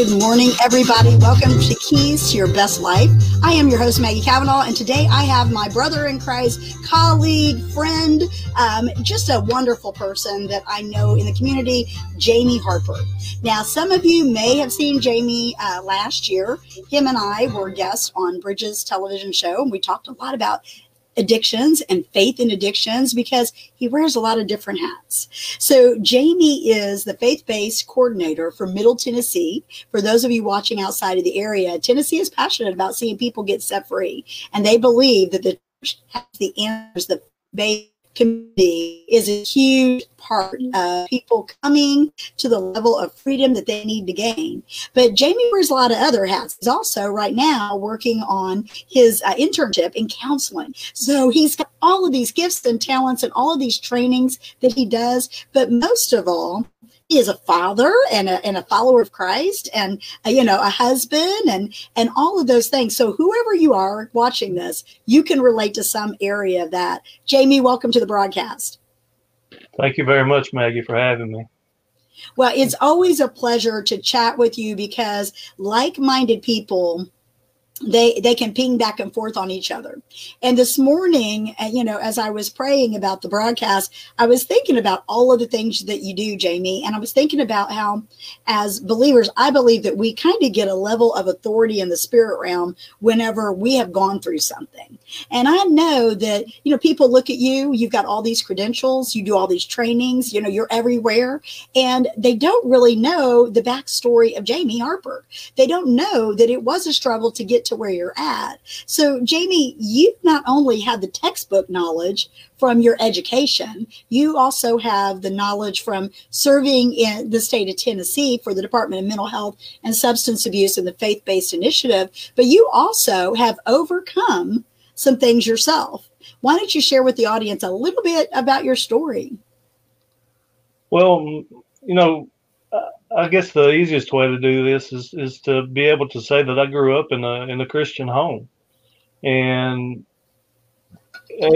Good morning, everybody. Welcome to Keys to Your Best Life. I am your host, Maggie Cavanaugh, and today I have my brother in Christ, colleague, friend, um, just a wonderful person that I know in the community, Jamie Harper. Now, some of you may have seen Jamie uh, last year. Him and I were guests on Bridges television show, and we talked a lot about addictions and faith in addictions because he wears a lot of different hats. So, Jamie is the faith based coordinator for Middle Tennessee. For those of you watching outside of the area, Tennessee is passionate about seeing people get set free, and they believe that the church has the answers that they community is a huge part of people coming to the level of freedom that they need to gain. But Jamie wears a lot of other hats. He's also right now working on his uh, internship in counseling. So he's got all of these gifts and talents and all of these trainings that he does. But most of all, is a father and a, and a follower of Christ and a, you know a husband and and all of those things. So whoever you are watching this, you can relate to some area of that. Jamie, welcome to the broadcast. Thank you very much, Maggie, for having me. Well, it's always a pleasure to chat with you because like-minded people they they can ping back and forth on each other. And this morning uh, you know as i was praying about the broadcast i was thinking about all of the things that you do jamie. And i was thinking about how as believers i believe that we kind of get a level of authority in the spirit realm whenever we have gone through something. And i know that you know people look at you you've got all these credentials you do all these trainings you know you're everywhere. And they don't really know the backstory of jamie harper. They don't know that it was a struggle to get to where you're at. So, Jamie, you not only have the textbook knowledge from your education, you also have the knowledge from serving in the state of Tennessee for the Department of Mental Health and Substance Abuse and the Faith Based Initiative, but you also have overcome some things yourself. Why don't you share with the audience a little bit about your story? Well, you know, I guess the easiest way to do this is is to be able to say that I grew up in a in a Christian home, and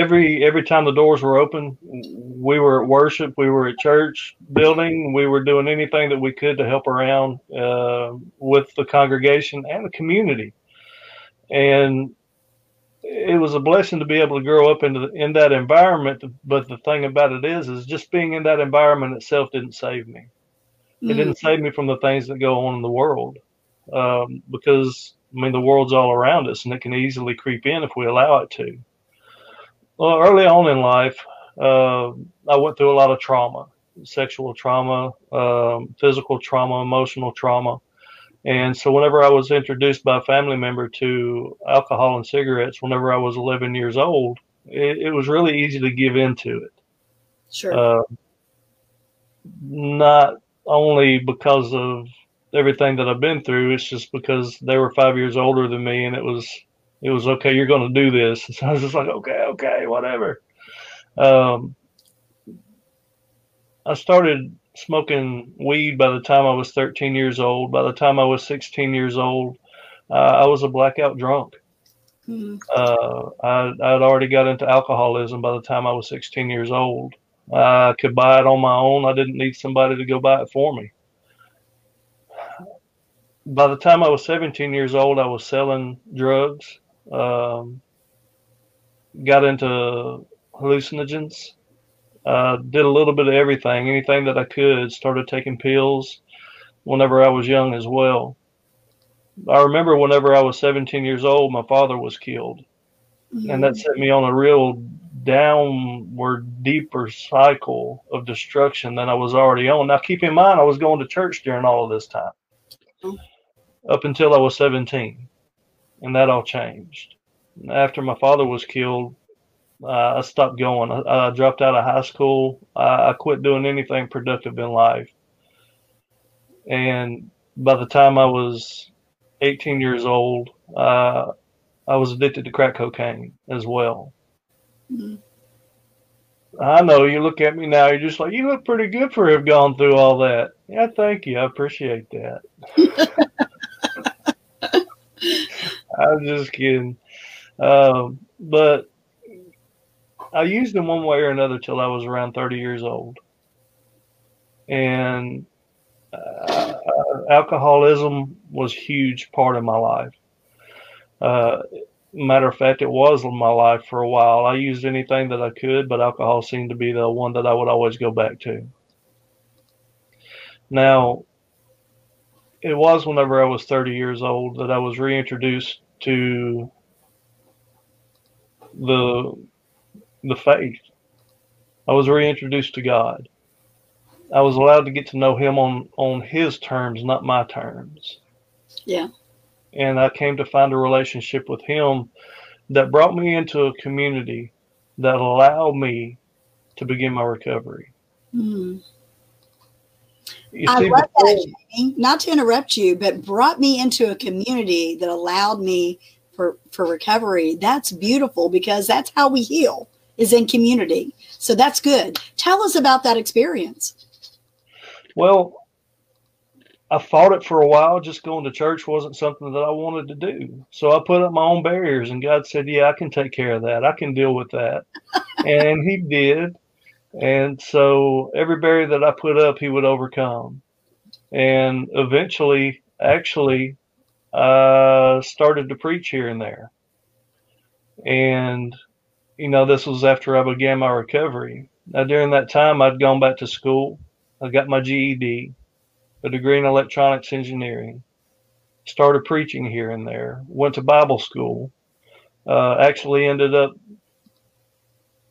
every every time the doors were open, we were at worship, we were at church building, we were doing anything that we could to help around uh, with the congregation and the community, and it was a blessing to be able to grow up into in that environment. But the thing about it is, is just being in that environment itself didn't save me it mm. didn't save me from the things that go on in the world um, because I mean the world's all around us and it can easily creep in if we allow it to. Well, early on in life, uh, I went through a lot of trauma, sexual trauma, um, physical trauma, emotional trauma. And so, whenever I was introduced by a family member to alcohol and cigarettes, whenever I was 11 years old, it, it was really easy to give in to it. Sure. Uh, not only because of everything that I've been through. It's just because they were five years older than me, and it was it was okay. You're going to do this. So I was just like, okay, okay, whatever. Um, I started smoking weed by the time I was 13 years old. By the time I was 16 years old, uh, I was a blackout drunk. Mm-hmm. Uh, I, I'd already got into alcoholism by the time I was 16 years old. I could buy it on my own. I didn't need somebody to go buy it for me. By the time I was 17 years old, I was selling drugs, um, got into hallucinogens, uh, did a little bit of everything, anything that I could. Started taking pills whenever I was young as well. I remember whenever I was 17 years old, my father was killed. Mm-hmm. And that set me on a real downward, deeper cycle of destruction than I was already on. Now, keep in mind, I was going to church during all of this time up until I was 17, and that all changed. After my father was killed, uh, I stopped going. I, I, dropped out of high school. I, I quit doing anything productive in life. And by the time I was 18 years old, uh, I was addicted to crack cocaine as well. Mm-hmm. I know you look at me now, you're just like, you look pretty good for have gone through all that. Yeah, thank you. I appreciate that. I'm just kidding. Um, but I used them one way or another till I was around 30 years old. And uh, uh, alcoholism was a huge part of my life. Uh, matter of fact, it was my life for a while. I used anything that I could, but alcohol seemed to be the one that I would always go back to. Now, it was whenever I was 30 years old that I was reintroduced to the the faith. I was reintroduced to God. I was allowed to get to know Him on on His terms, not my terms. Yeah. And I came to find a relationship with Him that brought me into a community that allowed me to begin my recovery. Mm. I see, love before, that, Jamie. Not to interrupt you, but brought me into a community that allowed me for for recovery. That's beautiful because that's how we heal is in community. So that's good. Tell us about that experience. Well, I fought it for a while. Just going to church wasn't something that I wanted to do. So I put up my own barriers, and God said, Yeah, I can take care of that. I can deal with that. and He did. And so every barrier that I put up, He would overcome. And eventually, actually, I started to preach here and there. And, you know, this was after I began my recovery. Now, during that time, I'd gone back to school. I got my GED, a degree in electronics engineering, started preaching here and there, went to Bible school, uh, actually ended up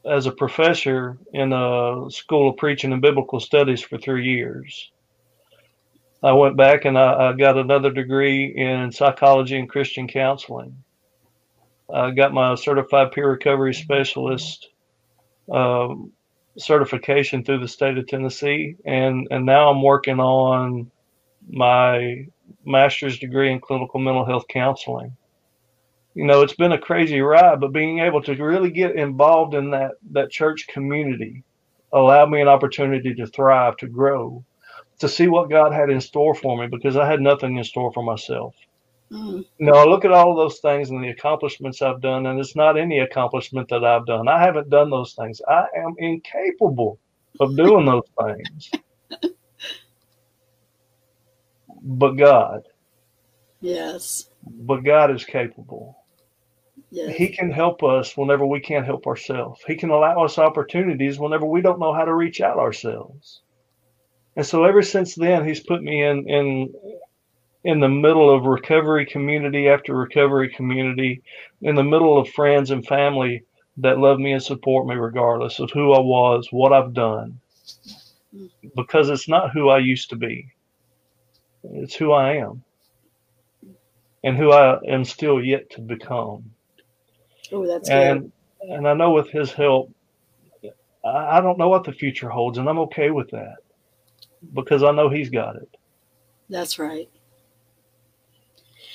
as a professor in a school of preaching and biblical studies for three years. I went back and I, I, got another degree in psychology and Christian counseling. I got my certified peer recovery specialist um, certification through the state of Tennessee, and and now I'm working on my master's degree in clinical mental health counseling. You know, it's been a crazy ride, but being able to really get involved in that that church community allowed me an opportunity to thrive, to grow, to see what God had in store for me because I had nothing in store for myself. Mm. You know, I look at all those things and the accomplishments I've done, and it's not any accomplishment that I've done. I haven't done those things. I am incapable of doing those things. But God. Yes. But God is capable. Yes. He can help us whenever we can't help ourselves. He can allow us opportunities whenever we don't know how to reach out ourselves. And so ever since then, he's put me in in in the middle of recovery community after recovery community, in the middle of friends and family that love me and support me regardless of who I was, what I've done. Because it's not who I used to be. It's who I am. And who I am still yet to become. Oh, that's and good. and I know with his help, I, I don't know what the future holds, and I'm okay with that because I know he's got it. That's right.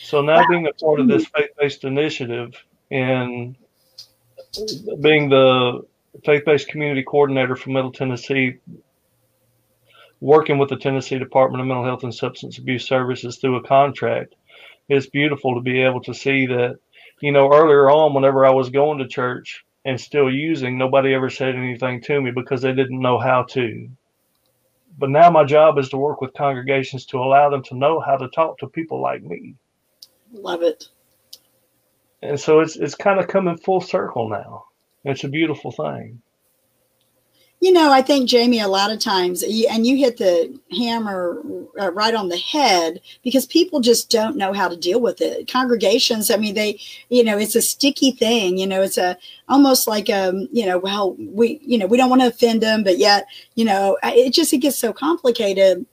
So now being a part of this faith-based initiative and being the faith-based community coordinator for Middle Tennessee, working with the Tennessee Department of Mental Health and Substance Abuse Services through a contract, it's beautiful to be able to see that, you know, earlier on, whenever I was going to church and still using, nobody ever said anything to me because they didn't know how to. But now my job is to work with congregations to allow them to know how to talk to people like me. Love it. And so it's it's kind of coming full circle now. It's a beautiful thing. You know, I think Jamie, a lot of times, and you hit the hammer uh, right on the head because people just don't know how to deal with it. Congregations, I mean, they, you know, it's a sticky thing. You know, it's a almost like um, you know, well, we, you know, we don't want to offend them, but yet, you know, it just it gets so complicated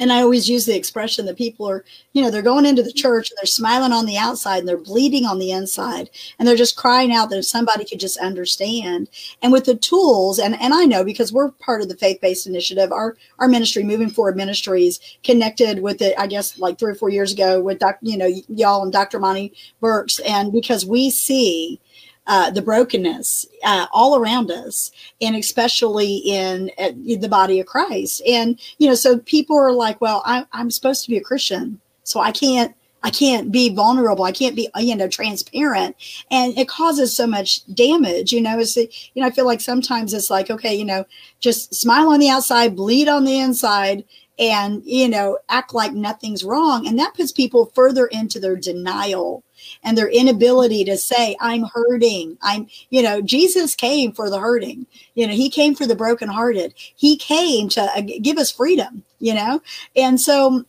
and I always use the expression that people are, you know, they're going into the church and they're smiling on the outside and they're bleeding on the inside and they're just crying out that if somebody could just understand. And with the tools, and, and I know because we're part of the faith-based initiative, our, our ministry, Moving Forward Ministries, connected with it, I guess like three or four years ago with, doc, you know, y'all and Dr. Monty Burks. And because we see uh, the brokenness uh, all around us, and especially in, uh, the body of Christ. And you know, so people are like, "Well, I, I'm supposed to be a Christian, so I can't." I can't be vulnerable. I can't be, you know, transparent. And it causes so much damage, you know, it's, you know, I feel like sometimes it's like, okay, you know, just smile on the outside, bleed on the inside, and you know act like nothing's wrong and that puts people further into their denial and their inability to say i'm hurting. I'm you know jesus came for the hurting. You know he came for the brokenhearted. He came to uh, give us freedom you know? And so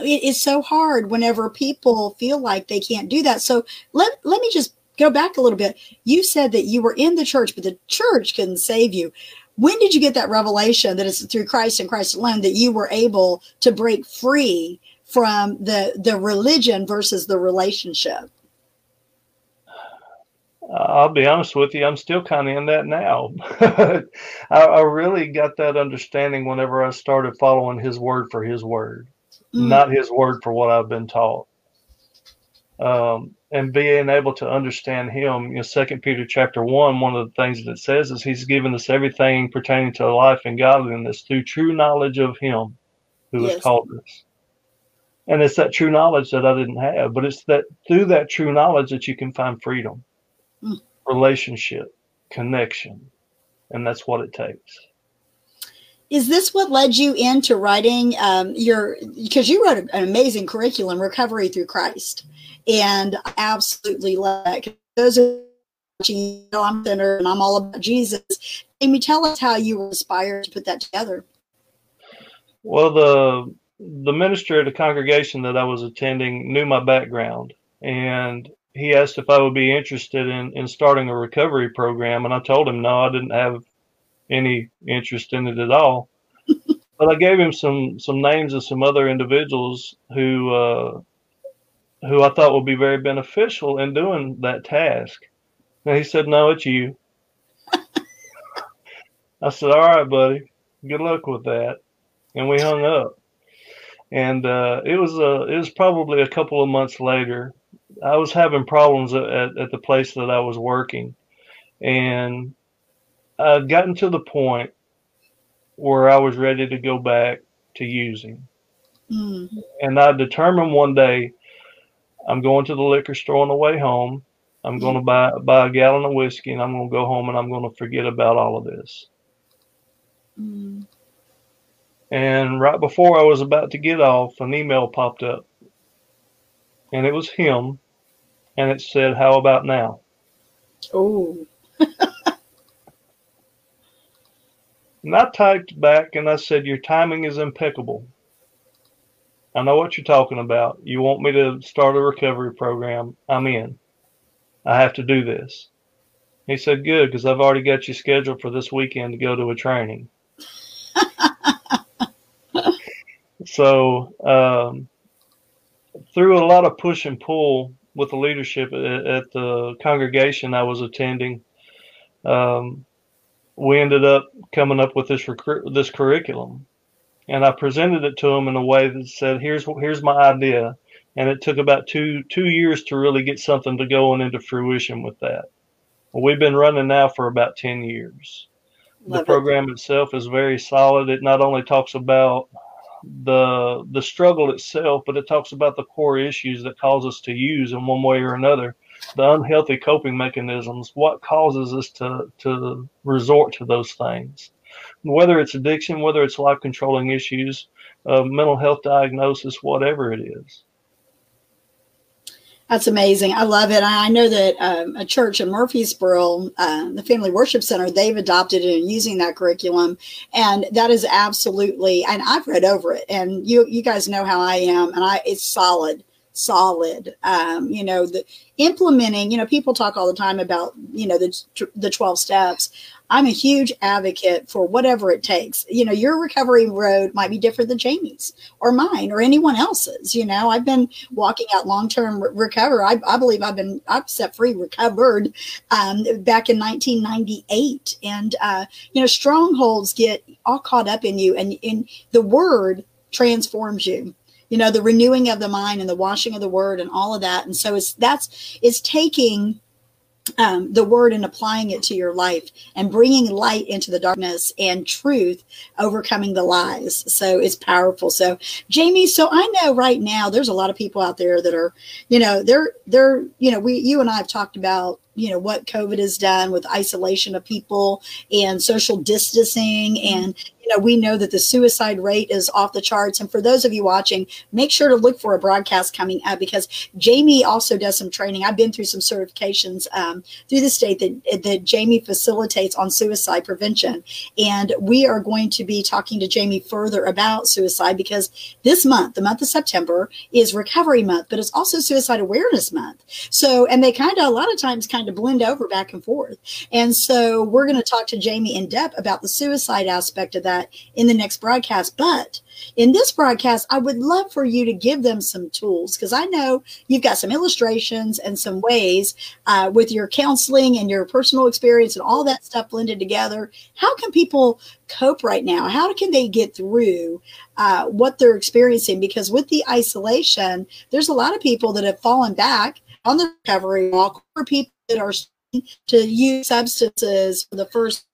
it's so hard whenever people feel like they can't do that. So let let me just go back a little bit. You said that you were in the church but the church couldn't save you. When did you get that revelation that it's through Christ and Christ alone that you were able to break free from the the religion versus the relationship? I'll be honest with you, I'm still kind of in that now. I, I, really got that understanding whenever I started following His word for His word, mm. not His word for what I've been taught. Um, and being able to understand him you know second peter chapter 1 one of the things that it says is he's given us everything pertaining to life and godliness through true knowledge of him who yes. has called us and it's that true knowledge that i didn't have but it's that through that true knowledge that you can find freedom mm. relationship connection and that's what it takes is this what led you into writing um, your because you wrote an amazing curriculum recovery through christ and I absolutely love that. Those are you know, I'm thinner and I'm all about Jesus. Jamie, tell us how you were inspired to put that together. Well, the the minister at the congregation that I was attending knew my background, and he asked if I would be interested in, in starting a recovery program, and I told him no, I didn't have any interest in it at all. but I gave him some some names of some other individuals who uh, who I thought would be very beneficial in doing that task. And he said, No, it's you. I said, All right, buddy. Good luck with that. And we hung up. And uh, it was uh, it was probably a couple of months later. I was having problems at, at, the place that I was working, and I'd gotten to the point where I was ready to go back to using. Mm. And I determined one day I'm going to the liquor store on the way home. I'm going to buy buy a gallon of whiskey, and I'm going to go home and I'm going to forget about all of this. Mm. And right before I was about to get off, an email popped up, and it was him, and it said, "How about now?" Oh. and I typed back and I said, "Your timing is impeccable. I know what you're talking about. You want me to start a recovery program. I'm in. I have to do this. He said, Good, because I've already got you scheduled for this weekend to go to a training. So, um, through a lot of push and pull with the leadership at, at the congregation I was attending, um, we ended up coming up with this this curriculum and I presented it to them in a way that said, "Here's here's my idea," and it took about two two years to really get something to go into fruition with that. We've been running now for about ten years. Love the program it. itself is very solid. It not only talks about the the struggle itself, but it talks about the core issues that cause us to use in one way or another, the unhealthy coping mechanisms, what causes us to to resort to those things whether it's addiction, whether it's life controlling issues, uh, mental health diagnosis, whatever it is. That's amazing. I love it. I know that um, a church in Murfreesboro, uh, the Family Worship Center, they've adopted it and using that curriculum, and that is absolutely. And I've read over it, and you you guys know how I am, and I it's solid solid. Um, you know, the implementing, you know, people talk all the time about, you know, the, the 12 steps. I'm a huge advocate for whatever it takes. You know, your recovery road might be different than Jamie's or mine or anyone else's. You know, I've been walking out long term re- recovery. I, I, believe I've been I've set free recovered um, back in 1998. And uh, you know, strongholds get all caught up in you, and in the word transforms you you know the renewing of the mind and the washing of the word and all of that. And so it's that's it's taking um, the word and applying it to your life and bringing light into the darkness and truth overcoming the lies. So it's powerful. So jamie so i know right now there's a lot of people out there that are you know they're they're you know we you and i have talked about you know what covid has done with isolation of people and social distancing and you know, we know that the suicide rate is off the charts. And for those of you watching, make sure to look for a broadcast coming up because Jamie also does some training. I've been through some certifications um, through the state that, that Jamie facilitates on suicide prevention. And we are going to be talking to Jamie further about suicide because this month, the month of September, is recovery month, but it's also suicide awareness month. So, and they kind of, a lot of times, kind of blend over back and forth. And so we're going to talk to Jamie in depth about the suicide aspect of that that in the next broadcast. But in this broadcast, I would love for you to give them some tools because I know you've got some illustrations and some ways uh, with your counseling and your personal experience and all that stuff blended together. How can people cope right now? How can they get through uh, what they're experiencing? Because with the isolation, there's a lot of people that have fallen back on the recovery walk, or people that are to use substances for the first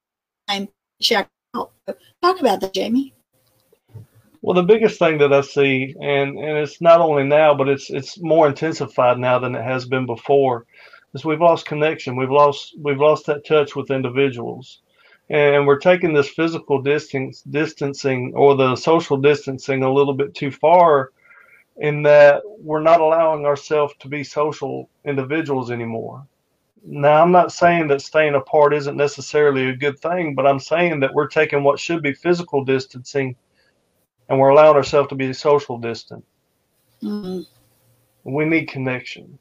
time check. Oh, talk about that, Jamie. Well, the biggest thing that I see, and, and it's not only now, but it's it's more intensified now than it has been before, is we've lost connection. We've lost we've lost that touch with individuals, and we're taking this physical distance distancing or the social distancing a little bit too far, in that we're not allowing ourselves to be social individuals anymore. Now, I'm not saying that staying apart isn't necessarily a good thing, but I'm saying that we're taking what should be physical distancing and we're allowing ourselves to be social distant. Mm-hmm. We need connection.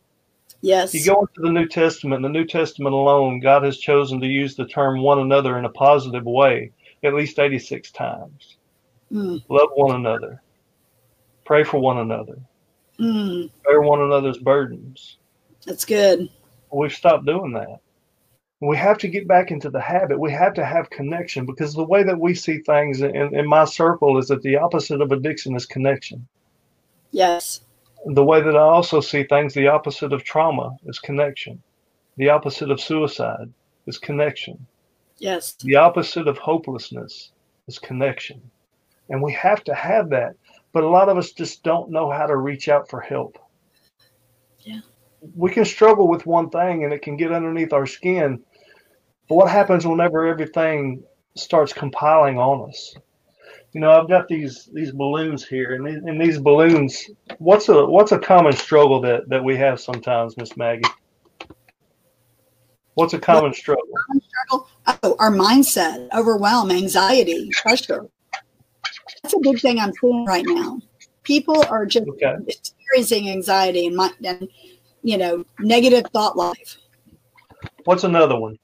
Yes. You go into the New Testament, the New Testament alone, God has chosen to use the term one another in a positive way at least 86 times. Mm. Love one another. Pray for one another. Mm. Bear one another's burdens. That's good. We've stopped doing that. We have to get back into the habit. We have to have connection because the way that we see things in, in my circle is that the opposite of addiction is connection. Yes. The way that I also see things, the opposite of trauma is connection. The opposite of suicide is connection. Yes. The opposite of hopelessness is connection. And we have to have that. But a lot of us just don't know how to reach out for help. We can struggle with one thing and it can get underneath our skin. But what happens whenever everything starts compiling on us? You know, I've got these these balloons here, and these, and these balloons. What's a what's a common struggle that that we have sometimes, Miss Maggie? What's a common struggle? Common struggle? Oh, our mindset, overwhelm, anxiety, pressure. That's a big thing I'm seeing right now. People are just okay. experiencing anxiety and, my, and you know, negative thought life. What's another one?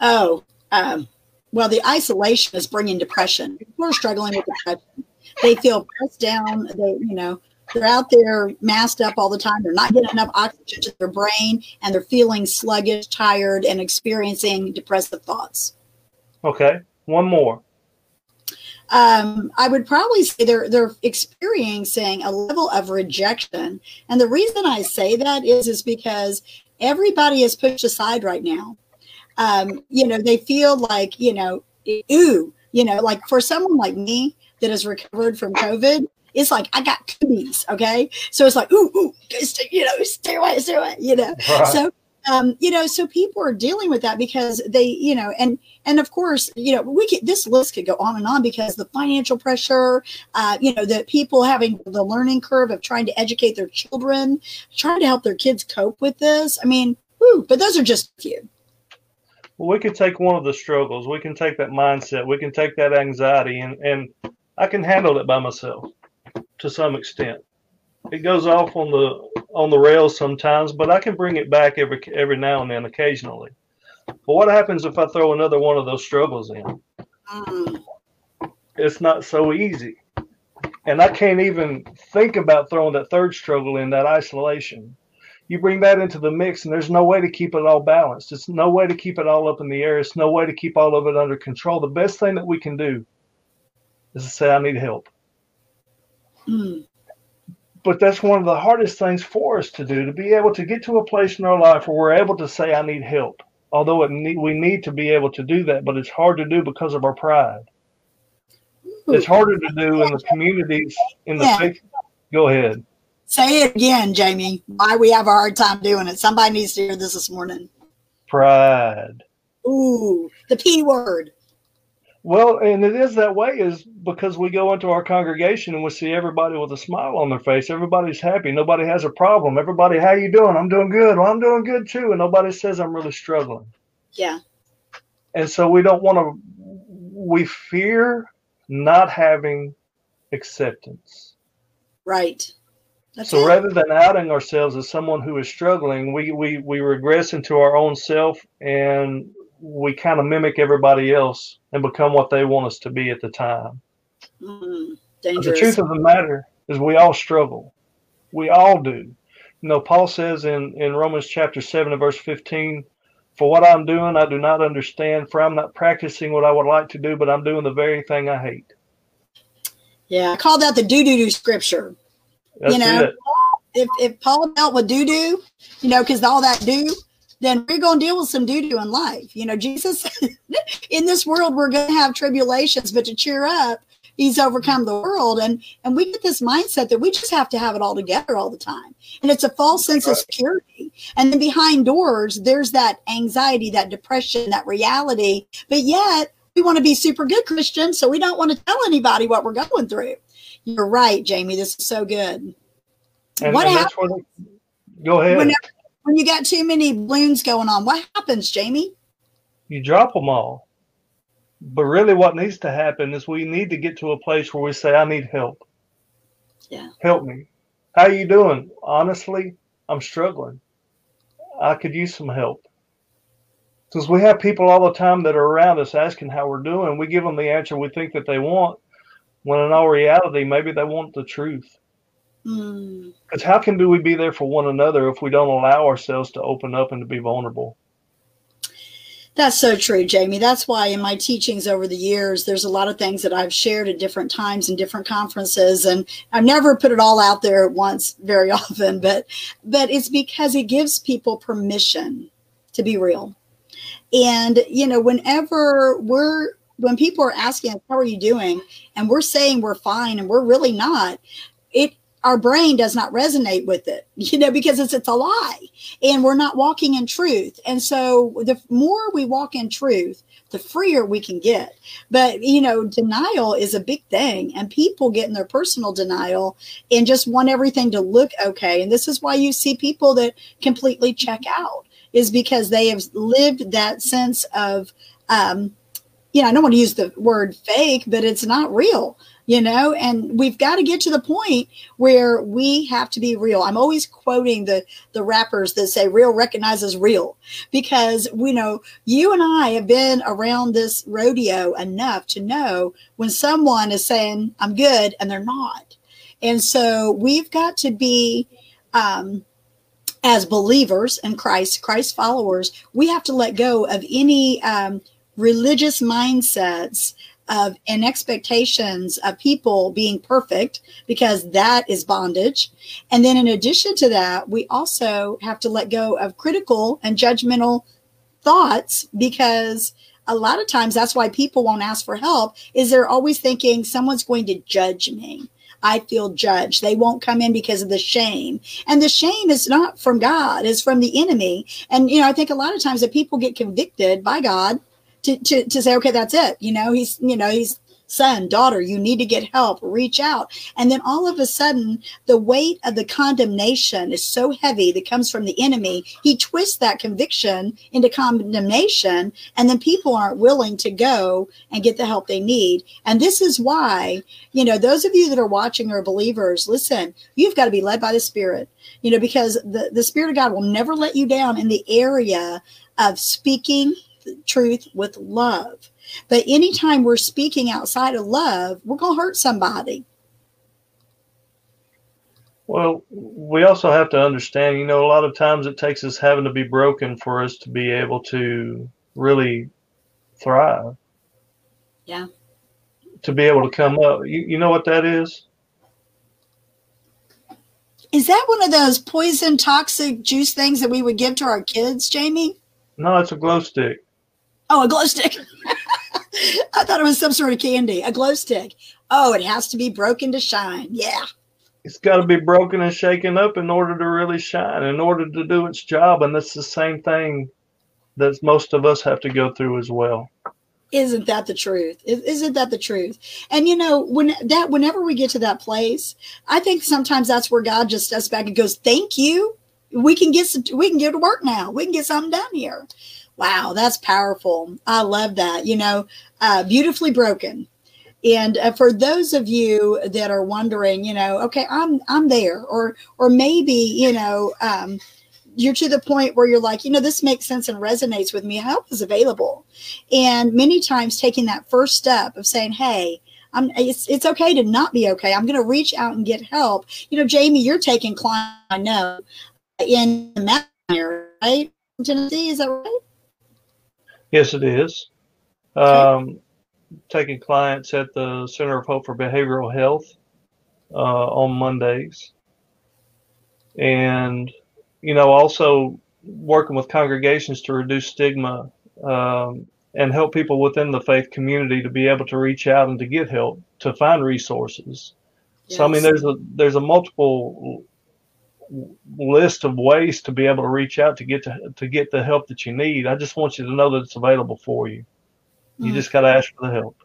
Oh, um, well, the isolation is bringing depression. People are struggling with depression. They feel pressed down. They, you know, they're out there masked up all the time. They're not getting enough oxygen to their brain, and they're feeling sluggish, tired, and experiencing depressive thoughts. Okay, one more um, I would probably say they're they're experiencing a level of rejection, and the reason I say that is is because everybody is pushed aside right now. Um, you know, they feel like you know, ooh, you know, like for someone like me that has recovered from COVID, it's like I got cooties, okay? So it's like, ooh, ooh, you know, stay away, stay away, you know. Right. So um, you know, so people are dealing with that because they, you know, and and of course, you know, we could this list could go on and on because the financial pressure, uh, you know, the people having the learning curve of trying to educate their children, trying to help their kids cope with this. I mean, whew, but those are just a few. Well, we can take one of the struggles. We can take that mindset. We can take that anxiety, and and I can handle it by myself to some extent. It goes off on the on the rails sometimes, but I can bring it back every every now and then, occasionally. But what happens if I throw another one of those struggles in? Mm. It's not so easy, and I can't even think about throwing that third struggle in that isolation. You bring that into the mix, and there's no way to keep it all balanced. It's no way to keep it all up in the air. It's no way to keep all of it under control. The best thing that we can do is to say, "I need help." Mm but that's one of the hardest things for us to do to be able to get to a place in our life where we're able to say i need help. Although need, we need to be able to do that but it's hard to do because of our pride. It's harder to do in the communities in the yeah. faith go ahead. Say it again jamie. Why we have a hard time doing it. Somebody needs to hear this this morning. Pride. Ooh the p word Well, and it is that way is because we go into our congregation and we see everybody with a smile on their face. Everybody's happy. Nobody has a problem. Everybody, how you doing? I'm doing good. Well, I'm doing good too. And nobody says I'm really struggling. Yeah. And so we don't want to. We fear not having acceptance. Right. That's so it. rather than outing ourselves as someone who is struggling, we, we, we regress into our own self and we kind of mimic everybody else and become what they want us to be at the time. Mm, the truth of the matter is we all struggle. We all do. You know, Paul says in, in Romans chapter 7 and verse 15, For what I'm doing, I do not understand, for I'm not practicing what I would like to do, but I'm doing the very thing I hate. yeah, I call that the doo doo doo scripture. That's know, it. If if Paul dealt with doo doo, you know, because all that do, then we're going to deal with some doo doo in life. You know, Jesus, in this world, we're going to have tribulations, but to cheer up, He's overcome the world, and and we get this mindset that we just have to have it all together all the time, and it's a false sense of security. And then behind doors, there's that anxiety, that depression, that reality, but yet we want to be super good Christians, so we don't want to tell anybody what we're going through. You're right, Jamie. This is so good. And, what and happens that's go ahead. when, when you got too many balloons going on? What happens, Jamie? you drop them all. But really, what needs to happen is we need to get to a place where we say, I need help. Yeah. Help me. How you doing? Honestly, I'm struggling. I could use some help. Because we have people all the time that are around us asking how we're doing. We give them the answer we think that they want, when in all reality, maybe they want the truth. Hmm. Because how can do we be there for one another if we don't allow ourselves to open up and to be vulnerable? That's so true, Jamie. That's why in my teachings over the years, there's a lot of things that I've shared at different times in different conferences, and I've never put it all out there at once very often. But but it's because it gives people permission to be real. And you know, whenever we're when people are asking us, "How are you doing?" and we're saying we're fine, and we're really not, it our brain does not resonate with it, you know, because it's it's a lie and we're not walking in truth. And so the more we walk in truth, the freer we can get. But, you know, denial is a big thing, and people get in their personal denial and just want everything to look okay. And this is why you see people that completely check out, is because they have lived that sense of, um, you know, I don't want to use the word fake, but it's not real, you know, and we've got to get to the point where we have to be real. I'm always quoting the the rappers that say real recognizes real because we know you and I have been around this rodeo enough to know when someone is saying I'm good and they're not. And so we've got to be um as believers in Christ, Christ followers, we have to let go of any um, religious mindsets of and expectations of people being perfect because that is bondage. And then in addition to that, we also have to let go of critical and judgmental thoughts because a lot of times that's why people won't ask for help is they're always thinking someone's going to judge me. I feel judged. They won't come in because of the shame. And the shame is not from God, it's from the enemy. And you know, I think a lot of times that people get convicted by God to, to, to say, okay, that's it. You know, he's, you know, he's son, daughter, you need to get help, reach out. And then all of a sudden, the weight of the condemnation is so heavy that comes from the enemy. He twists that conviction into condemnation, and then people aren't willing to go and get the help they need. And this is why, you know, those of you that are watching are believers, listen, you've got to be led by the Spirit, you know, because the, the Spirit of God will never let you down in the area of speaking truth with love. But anytime we're speaking outside of love, we're going to hurt somebody. Well, we also have to understand, you know, a lot of times it takes us having to be broken for us to be able to really thrive. Yeah. To be able to come up. You, you know what that is? Is that one of those poison toxic juice things that we would give to our kids, Jamie? No, it's a glow stick. Oh, a glow stick. I thought it was some sort of candy. A glow stick. Oh, it has to be broken to shine. Yeah. It's got to be broken and shaken up in order to really shine, in order to do its job. And that's the same thing that most of us have to go through as well. Isn't that the truth? Isn't that the truth? And you know, when that whenever we get to that place, I think sometimes that's where God just steps back and goes, "Thank you. We can get some, we can get to work now. We can get something done here." Wow, that's powerful. I love that. You know, uh, beautifully broken. And uh, for those of you that are wondering, you know, okay, I'm I'm there, or or maybe you know, um, you're to the point where you're like, you know, this makes sense and resonates with me. Help is available. And many times taking that first step of saying, hey, I'm, it's, it's okay to not be okay. I'm going to reach out and get help. You know, Jamie, you're taking clients, I know, in the area, right? Tennessee, is that right? Yes, it is. Um, taking clients at the Center of Hope for Behavioral Health uh, on Mondays. And you know, also working with congregations to reduce stigma um, and help people within the faith community to be able to reach out and to get help to find resources. Yes. So I mean, there's a there's a multiple list of ways to be able to reach out to get to to get the help that you need. I just want you to know that it's available for you. You mm. just got to ask for the help.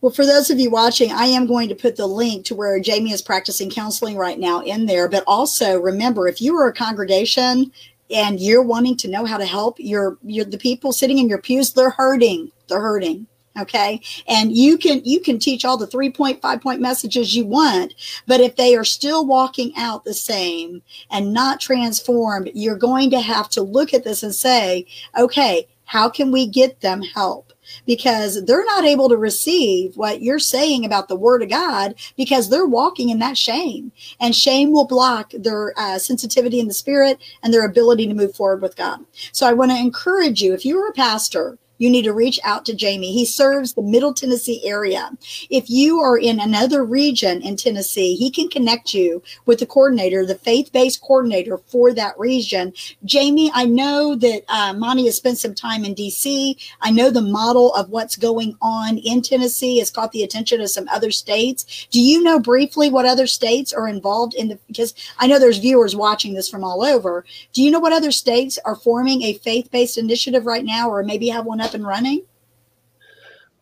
Well, for those of you watching, I am going to put the link to where Jamie is practicing counseling right now in there. But also remember, if you are a congregation and you're wanting to know how to help your, your the people sitting in your pews, they're hurting. They're hurting okay and you can you can teach all the three point five point messages you want but if they are still walking out the same and not transformed you're going to have to look at this and say okay how can we get them help because they're not able to receive what you're saying about the word of God because they're walking in that shame. And shame will block their uh, sensitivity in the spirit and their ability to move forward with God. So I want to encourage you, if you're a pastor you need to reach out to Jamie. He serves the Middle Tennessee area. If you are in another region in Tennessee, he can connect you with the coordinator, the faith based coordinator for that region. Jamie, I know that uh, Monty has spent some time in DC. I know the model of what's going on in Tennessee has caught the attention of some other states. Do you know briefly what other states are involved in the? Because I know there's viewers watching this from all over. Do you know what other states are forming a faith based initiative right now, or maybe have one up and running?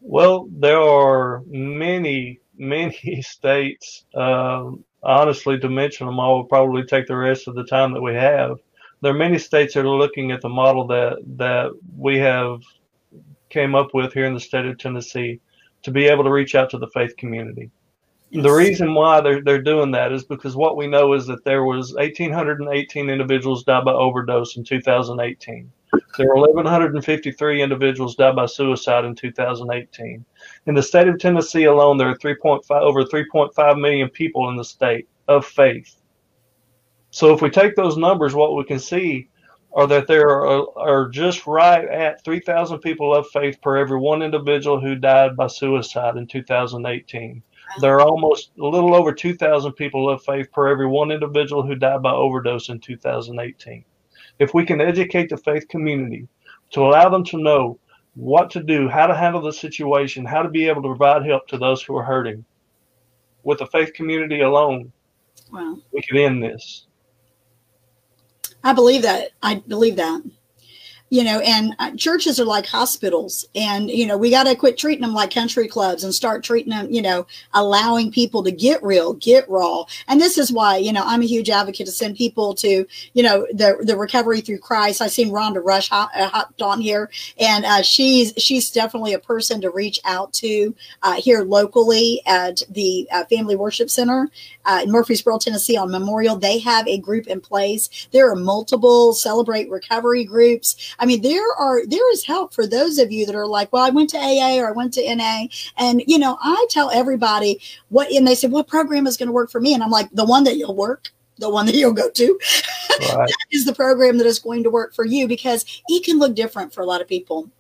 Well, there are many, many states. Um, honestly, to mention them all would probably take the rest of the time that we have. There are many states that are looking at the model that that we have came up with here in the state of Tennessee to be able to reach out to the faith community. Yes. The reason why they're they're doing that is because what we know is that there was 1,818 individuals died by overdose in 2018. There were 1,153 individuals died by suicide in 2018. In the state of Tennessee alone, there are 3.5 over 3.5 million people in the state of faith. So if we take those numbers, what we can see are that there are, are just right at 3,000 people of faith per every one individual who died by suicide in 2018. There are almost a little over 2,000 people of faith per every one individual who died by overdose in 2018 if we can educate the faith community to allow them to know what to do, how to handle the situation, how to be able to provide help to those who are hurting, with the faith community alone, wow. we can end this. I believe that. I believe that you know, and uh, churches are like hospitals. And, you know, we got to quit treating them like country clubs and start treating them, you know, allowing people to get real, get raw. And this is why, you know, I'm a huge advocate to send people to, you know, the, the recovery through Christ. I seen Rhonda Rush hopped uh, on here, and uh, she's she's definitely a person to reach out to uh, here locally at the uh, Family Worship Center uh, in Murfreesboro, Tennessee on Memorial. They have a group in place. There are multiple Celebrate Recovery groups. I mean, there are there is help for those of you that are like, well, I went to AA or I went to NA, and you know, I tell everybody what, and they say, what program is going to work for me, and I'm like, the one that you'll work the one that you'll go to right. that is the program that is going to work for you because it can look different for a lot of people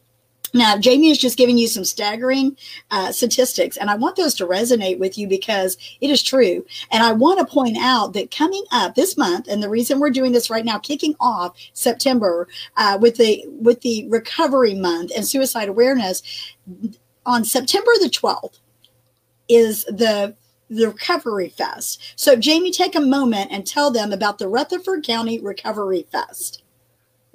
now, Jamie is just giving you some staggering uh, statistics, and I want those to resonate with you because it is true. And I want to point out that coming up this month, and the reason we're doing this right now, kicking off September uh, with the with the Recovery Month and Suicide Awareness, on September the twelfth is the the Recovery Fest. So, Jamie, take a moment and tell them about the Rutherford County Recovery Fest.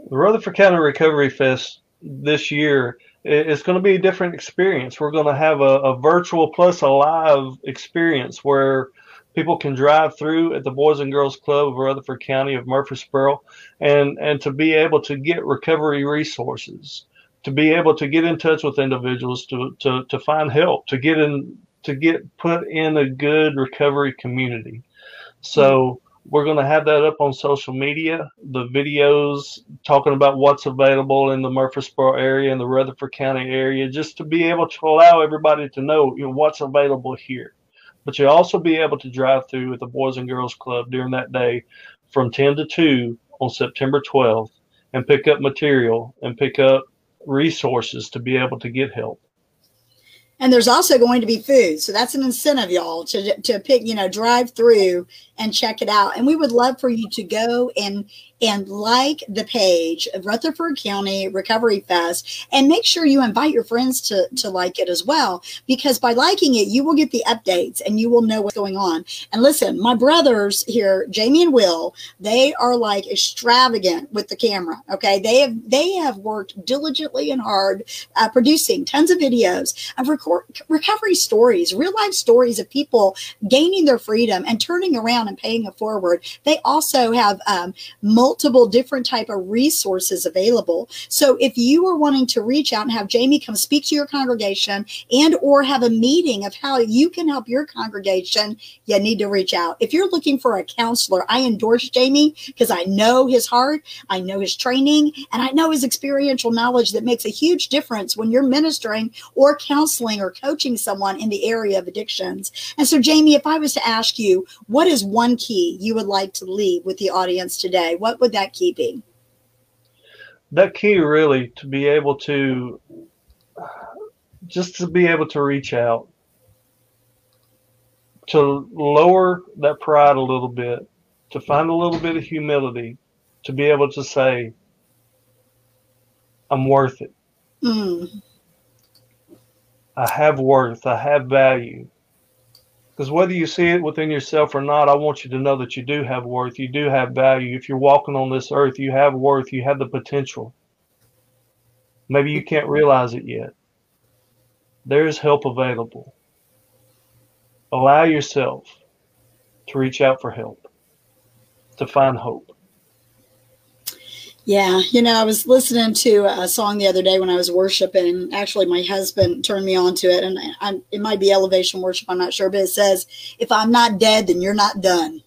The Rutherford County Recovery Fest this year it's going to be a different experience. We're going to have a, a, virtual plus a live experience where people can drive through at the Boys and Girls Club of Rutherford County of Murfreesboro and, and to be able to get recovery resources, to be able to get in touch with individuals, to, to, to find help, to get in, to get put in a good recovery community. So, we're going to have that up on social media. The videos talking about what's available in the Murfreesboro area and the Rutherford County area, just to be able to allow everybody to know, you know what's available here. But you'll also be able to drive through at the Boys and Girls Club during that day from 10 to 2 on September 12th and pick up material and pick up resources to be able to get help. And there's also going to be food. So that's an incentive, y'all, to, to pick, you know, drive through and check it out. And we would love for you to go and and like the page of Rutherford County Recovery Fest and make sure you invite your friends to, to like it as well. Because by liking it, you will get the updates and you will know what's going on. And listen, my brothers here, Jamie and Will, they are like extravagant with the camera. Okay. They have they have worked diligently and hard uh, producing tons of videos of record, recovery stories, real life stories of people gaining their freedom and turning around and paying it forward. They also have um, multiple different type of resources available. So if you are wanting to reach out and have Jamie come speak to your congregation and or have a meeting of how you can help your congregation, you need to reach out. If you're looking for a counselor, I endorse Jamie because I know his heart, I know his training, and I know his experiential knowledge that makes a huge difference when you're ministering or counseling or coaching someone in the area of addictions. And so Jamie, if I was to ask you, what is one key you would like to leave with the audience today? What what would that key be? That key really to be able to just to be able to reach out, to lower that pride a little bit, to find a little bit of humility, to be able to say, I'm worth it. Mm. I have worth. I have value. Because whether you see it within yourself or not, I want you to know that you do have worth. You do have value. If you're walking on this earth, you have worth. You have the potential. Maybe you can't realize it yet. There is help available. Allow yourself to reach out for help, to find hope. Yeah, you know, I was listening to a song the other day when I was worshiping. Actually, my husband turned me on to it, and I, it might be elevation worship. I'm not sure, but it says, "If I'm not dead, then you're not done,"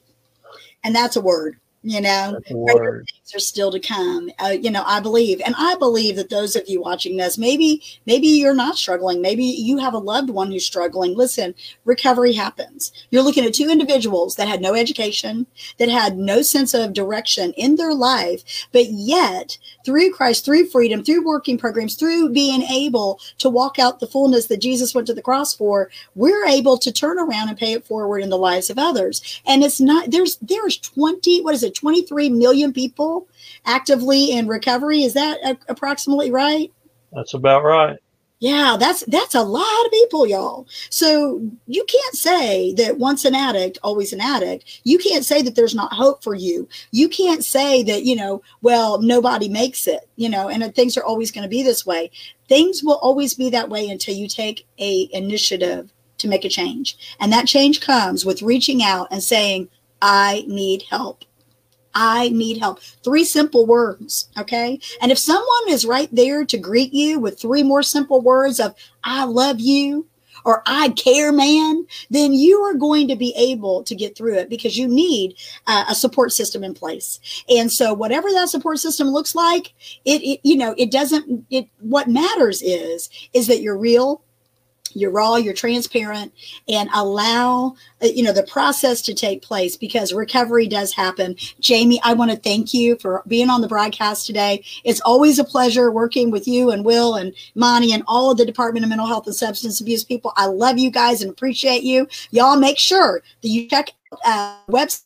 and that's a word you know things are still to come. Uh, you know i believe and i believe that those of you watching this maybe maybe you're not struggling. Maybe you have a loved one who's struggling. Listen recovery happens. You're looking at two individuals that had no education that had no sense of direction in their life but yet through christ through freedom through working programs through being able to walk out the fullness that jesus went to the cross for we're able to turn around and pay it forward in the lives of others. And it's not there's there's 20 what is it 23 million people actively in recovery. Is that a- approximately right? That's about right. Yeah, that's that's a lot of people, y'all. So you can't say that once an addict, always an addict. You can't say that there's not hope for you. You can't say that, you know, well, nobody makes it, you know, and things are always going to be this way. Things will always be that way until you take a initiative to make a change. And that change comes with reaching out and saying, I need help. I need help. Three simple words. Okay. And if someone is right there to greet you with three more simple words of, I love you or I care, man, then you are going to be able to get through it because you need uh, a support system in place. And so whatever that support system looks like, it, it you know, it doesn't, it, what matters is, is that you're real, you're raw you're transparent and allow uh, you know the process to take place because recovery does happen. Jamie i want to thank you for being on the broadcast today. It's always a pleasure working with you and will and monty and all of the department of mental health and substance abuse people. I love you guys and appreciate you. Y'all make sure that you check out uh, website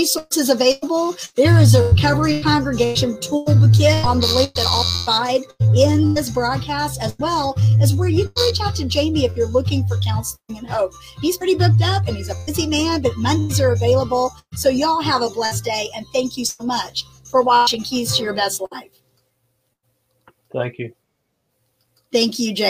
resources available. There is a recovery congregation toolkit on the link that I'll provide in this broadcast, as well as where you can reach out to Jamie if you're looking for counseling and hope. He's pretty booked up and he's a busy man, but Mondays are available. So y'all have a blessed day and thank you so much for watching Keys to Your Best Life. Thank you. Thank you, Jay.